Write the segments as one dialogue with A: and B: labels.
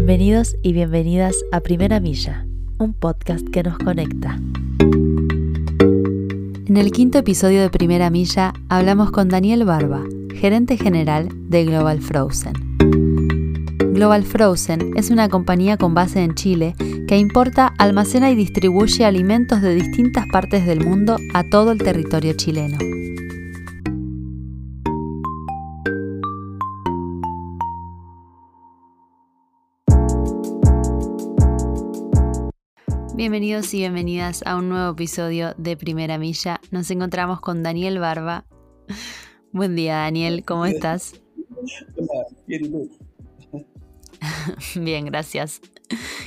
A: Bienvenidos y bienvenidas a Primera Milla, un podcast que nos conecta. En el quinto episodio de Primera Milla hablamos con Daniel Barba, gerente general de Global Frozen. Global Frozen es una compañía con base en Chile que importa, almacena y distribuye alimentos de distintas partes del mundo a todo el territorio chileno. Bienvenidos y bienvenidas a un nuevo episodio de Primera Milla. Nos encontramos con Daniel Barba. Buen día, Daniel, ¿cómo estás? bien, bien, gracias.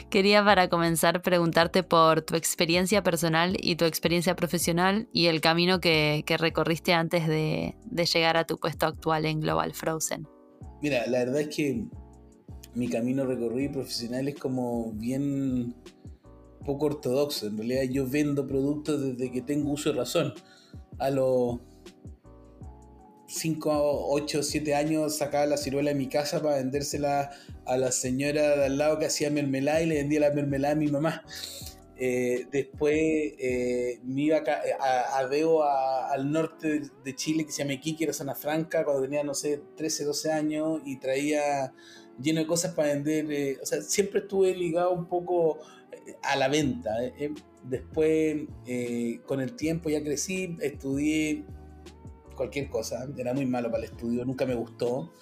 A: Quería para comenzar preguntarte por tu experiencia personal y tu experiencia profesional y el camino que, recorriste antes de, de llegar a tu puesto actual en Global Frozen.
B: Mira, la verdad es que mi camino recorrido profesional es como bien poco ortodoxo. En realidad yo vendo productos desde que tengo uso de razón. A los 5, 8, 7 años sacaba la ciruela de mi casa para vendérsela a la señora de al lado que hacía mermelada y le vendía la mermelada a mi mamá. Eh, después eh, me iba a, a, Deo al norte de Chile que se llama Iquique, era Zona Franca, cuando tenía, no sé, 13, 12 años y traía lleno de cosas para vender. Eh, o sea, siempre estuve ligado un poco a la venta. Eh, eh, después, eh, con el tiempo ya crecí, estudié cualquier cosa, era muy malo para el estudio, nunca me gustó,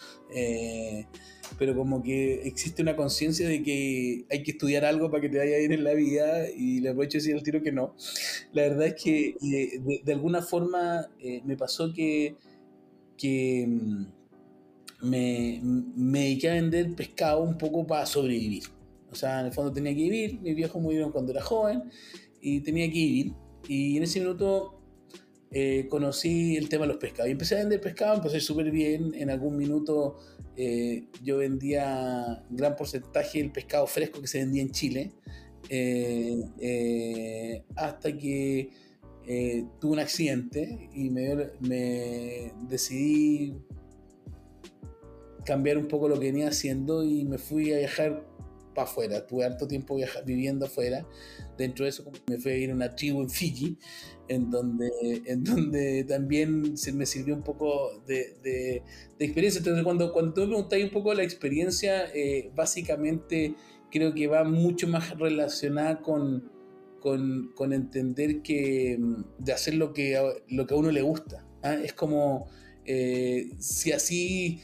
B: pero como que existe una conciencia de que hay que estudiar algo para que te vaya bien en la vida y le aprovecho decir al tiro que no. La verdad es que de, alguna forma me pasó que, que mm, me, me dediqué a vender pescado un poco para sobrevivir. O sea, en el fondo tenía que vivir, mis viejos murieron cuando era joven y tenía que vivir. Y en ese minuto eh, conocí el tema de los pescados. Y empecé a vender pescado, empecé súper bien. En algún minuto eh, yo vendía gran porcentaje del pescado fresco que se vendía en Chile. Eh, hasta que tuve un accidente y me, me decidí cambiar un poco lo que venía haciendo y me fui a viajar afuera. Tuve harto tiempo viviendo afuera. Dentro de eso me fui a ir a una tribu en Fiji, en donde, en donde también se me sirvió un poco de, de, experiencia. Entonces, cuando, cuando tú me preguntáis un poco la experiencia, eh, básicamente creo que va mucho más relacionada con, con, entender que mm, de hacer lo que, lo que a uno le gusta. ¿ah? Es como eh, si así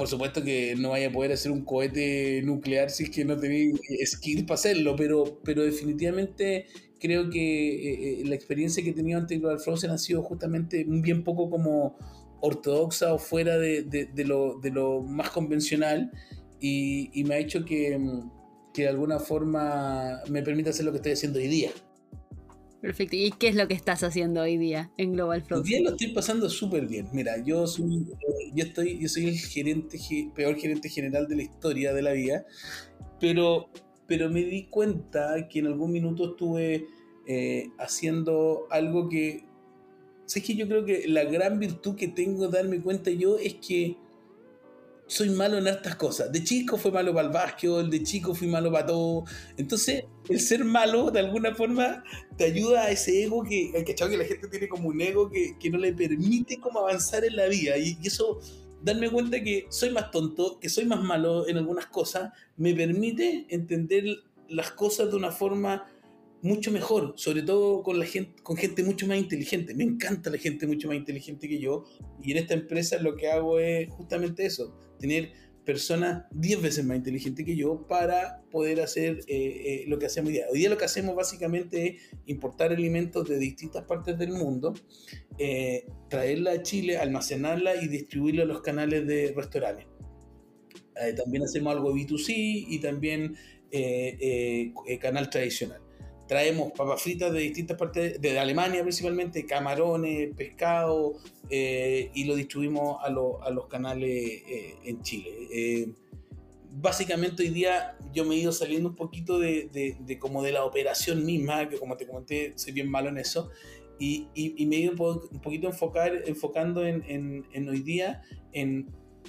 B: por supuesto que no vaya a poder hacer un cohete nuclear si es que no tenéis skill para hacerlo, pero, pero definitivamente creo que eh, eh, la experiencia que he tenido ante Global Frozen ha sido justamente bien poco como ortodoxa o fuera de, de, lo, de lo, más convencional y, y, me ha hecho que, que de alguna forma me permita hacer lo que estoy haciendo hoy día.
A: Perfecto. ¿Y qué es lo que estás haciendo hoy día en Global Flow?
B: Hoy día lo estoy pasando súper bien. Mira, yo soy, eh, yo estoy, yo soy el gerente, peor gerente general de la historia de la vida, pero, pero me di cuenta que en algún minuto estuve eh, haciendo algo que, sé que yo creo que la gran virtud que tengo de darme cuenta yo es que soy malo en estas cosas. De chico fui malo para el básquetbol, de chico fui malo para todo. Entonces, el ser malo, de alguna forma, te ayuda a ese ego que, el que la gente tiene como un ego que, no le permite como avanzar en la vida. Y, eso, darme cuenta que soy más tonto, que soy más malo en algunas cosas, me permite entender las cosas de una forma mucho mejor, sobre todo con la gente, con gente mucho más inteligente. Me encanta la gente mucho más inteligente que yo y en esta empresa lo que hago es justamente eso, tener personas 10 veces más inteligentes que yo para poder hacer eh, eh, lo que hacemos hoy día. Hoy día lo que hacemos básicamente es importar alimentos de distintas partes del mundo, eh, traerla a Chile, almacenarla y distribuirla a los canales de restaurantes. también hacemos algo B2C y también canal tradicional traemos papas fritas de distintas partes de Alemania principalmente, camarones, pescado, eh, y lo distribuimos a, los canales eh, en Chile. Eh, básicamente hoy día yo me he ido saliendo un poquito de, como de la operación misma, que como te comenté, soy bien malo en eso, y, me he ido un poquito enfocar, enfocando en, hoy día en,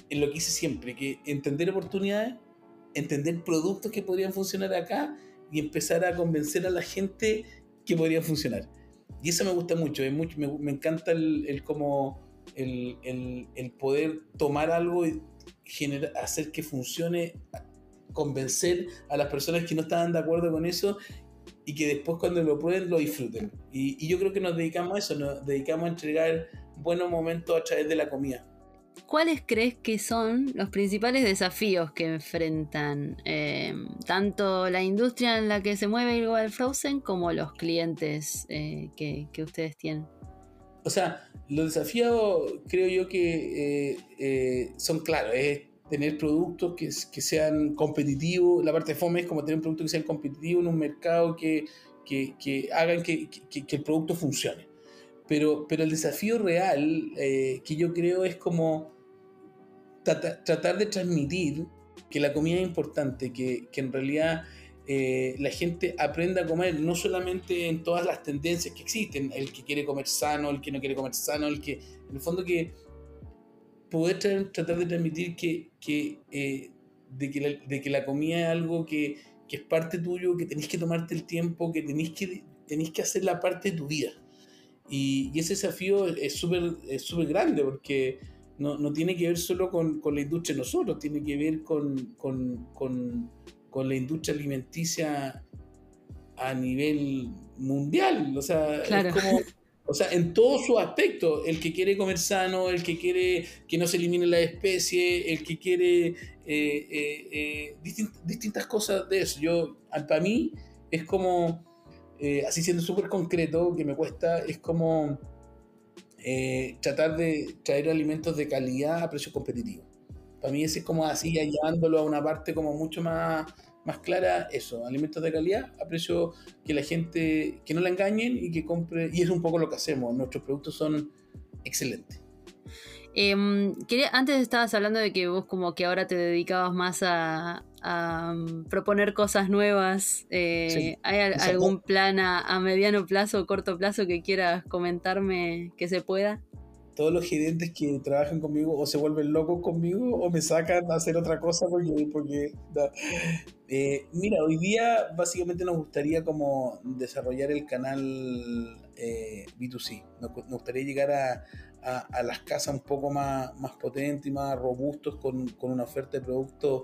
B: en, lo que hice siempre, que entender oportunidades entender productos que podrían funcionar acá y empezar a convencer a la gente que podrían funcionar. Y eso me gusta mucho, me, encanta el, el como el, el, poder tomar algo y generar, hacer que funcione, convencer a las personas que no estaban de acuerdo con eso y que después cuando lo prueben lo disfruten. Y, y yo creo que nos dedicamos a eso, nos dedicamos a entregar buenos momentos a través de la comida.
A: ¿Cuáles crees que son los principales desafíos que enfrentan eh, tanto la industria en la que se mueve el Global Frozen como los clientes eh, que, ustedes tienen?
B: O sea, los desafíos creo yo que eh, son claros. Es tener productos que, sean competitivos. La parte de FOME es como tener productos que sean competitivos en un mercado que, que hagan que, el producto funcione. Pero, pero el desafío real que yo creo es como tratar de transmitir que la comida es importante, que, que en realidad eh, la gente aprenda a comer, no solamente en todas las tendencias que existen, el que quiere comer sano, el que no quiere comer sano, el que, en el fondo que poder tratar de transmitir que, que, eh, de, que la, de que la comida es algo que, que, es parte tuyo, que tenés que tomarte el tiempo, que tenés que, tenés que hacer la parte de tu vida. Y, y ese desafío es súper es grande porque no, no tiene que ver solo con, con, la industria de nosotros, tiene que ver con, con, con, la industria alimenticia a nivel mundial. O sea, es como, o sea, en todos sus aspectos, el que quiere comer sano, el que quiere que no se elimine la especie, el que quiere eh, eh, eh, distintas cosas de eso. Yo, para mí, es como, así siendo súper concreto, que me cuesta, es como eh, tratar de traer alimentos de calidad a precios competitivos. Para mí ese es como así, llevándolo a una parte como mucho más, más clara, eso, alimentos de calidad a precio que la gente, que no la engañen y que compre, y es un poco lo que hacemos, nuestros productos son excelentes.
A: Em, antes estabas hablando de que vos como que ahora te dedicabas más a, proponer cosas nuevas. Eh, ¿Hay algún plan a, mediano plazo o corto plazo que quieras comentarme que se pueda?
B: Todos los gerentes que trabajan conmigo o se vuelven locos conmigo o me sacan a hacer otra cosa porque... porque eh, mira, hoy día básicamente nos gustaría como desarrollar el canal eh, B2C. Nos, gustaría llegar a, a, las casas un poco más, más potentes y más robustos con, con una oferta de productos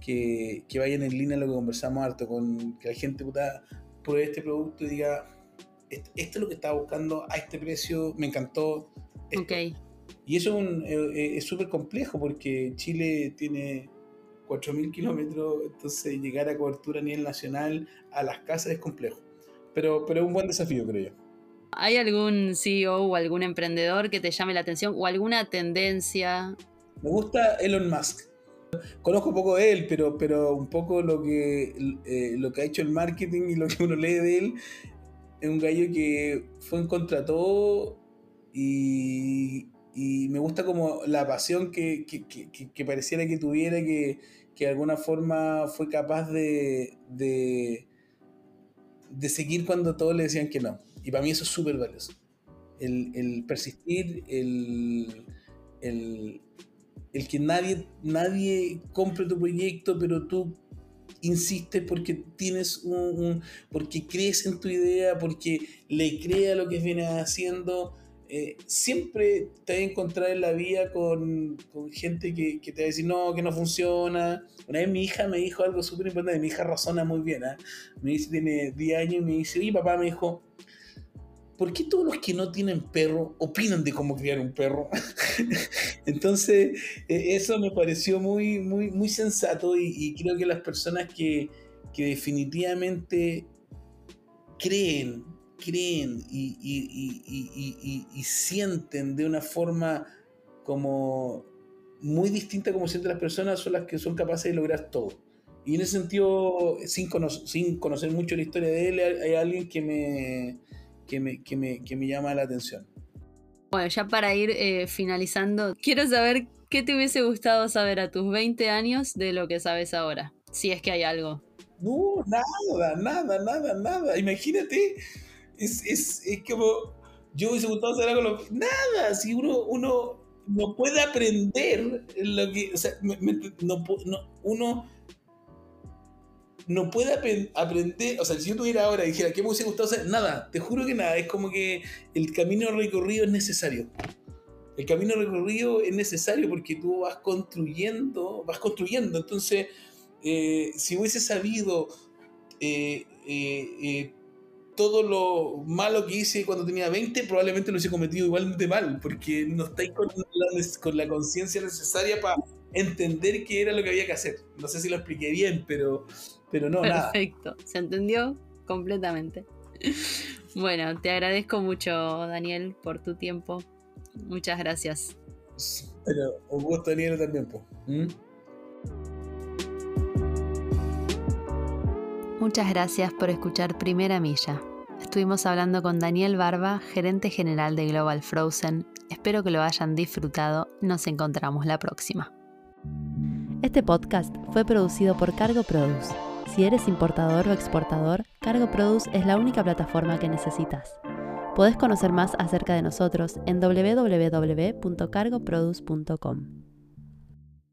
B: que, que, vayan en línea a lo que conversamos harto, con que la gente pueda pruebe este producto y diga, esto, es lo que estaba buscando a este precio, me encantó. Y eso es súper complejo porque Chile tiene 4.000 kilómetros, entonces llegar a cobertura a nivel nacional a las casas es complejo. Pero, pero es un buen desafío, creo yo.
A: ¿Hay algún CEO o algún emprendedor que te llame la atención o alguna tendencia?
B: Me gusta Elon Musk. Conozco poco de él, pero, pero un poco lo que, eh, lo que ha hecho el marketing y lo que uno lee de él. Es un gallo que fue en contra todo y, y me gusta como la pasión que, que, que, pareciera que tuviera, que, de alguna forma fue capaz de, de, de seguir cuando todos le decían que no. Y para mí eso es súper valioso. El, el, persistir, el, el, el, que nadie, nadie compre tu proyecto, pero tú insistes porque tienes un, porque crees en tu idea, porque le crees a lo que vienes haciendo. Eh, siempre te vas a encontrar en la vida con, con gente que, te va a decir no, que no funciona. Una vez mi hija me dijo algo súper importante, mi hija razona muy bien, ¿eh? me dice, tiene 10 años y me dice, oye papá, me dijo, ¿por qué todos los que no tienen perro opinan de cómo criar un perro? Entonces, eh, eso me pareció muy, muy, muy sensato y, creo que las personas que, definitivamente creen, creen y, y, sienten de una forma como muy distinta como sienten las personas son las que son capaces de lograr todo. Y en ese sentido, sin, sin conocer mucho la historia de él, hay alguien que me, que me, que me, que me llama la atención.
A: Bueno, ya para ir eh, finalizando, quiero saber qué te hubiese gustado saber a tus 20 años de lo que sabes ahora, si es que hay algo.
B: No, nada, nada, nada, nada. Imagínate, es, es, es como, yo hubiese gustado saber algo, nada, si uno, uno no puede aprender lo que, o sea, no, no, uno no puede aprender, o sea, si yo tuviera ahora y dijera, ¿qué me hubiese gustado hacer? Nada, te juro que nada, es como que el camino recorrido es necesario. El camino recorrido es necesario porque tú vas construyendo, vas construyendo. Entonces, eh, si hubiese sabido eh, eh, todo lo malo que hice cuando tenía 20, probablemente lo hubiese cometido igual de mal, porque no estáis con la, con la conciencia necesaria para entender qué era lo que había que hacer. No sé si lo expliqué bien, pero, pero no,
A: nada. Perfecto, se entendió completamente. Bueno, te agradezco mucho, Daniel, por tu tiempo. Muchas gracias.
B: Pero un gusto, Daniel, también. ¿Mm?
A: Muchas gracias por escuchar Primera Milla. Estuvimos hablando con Daniel Barba, gerente general de Global Frozen. Espero que lo hayan disfrutado. Nos encontramos la próxima. Este podcast fue producido por Cargo Produce. Si eres importador o exportador, Cargo Produce es la única plataforma que necesitas. Podés conocer más acerca de nosotros en www.cargoproduce.com.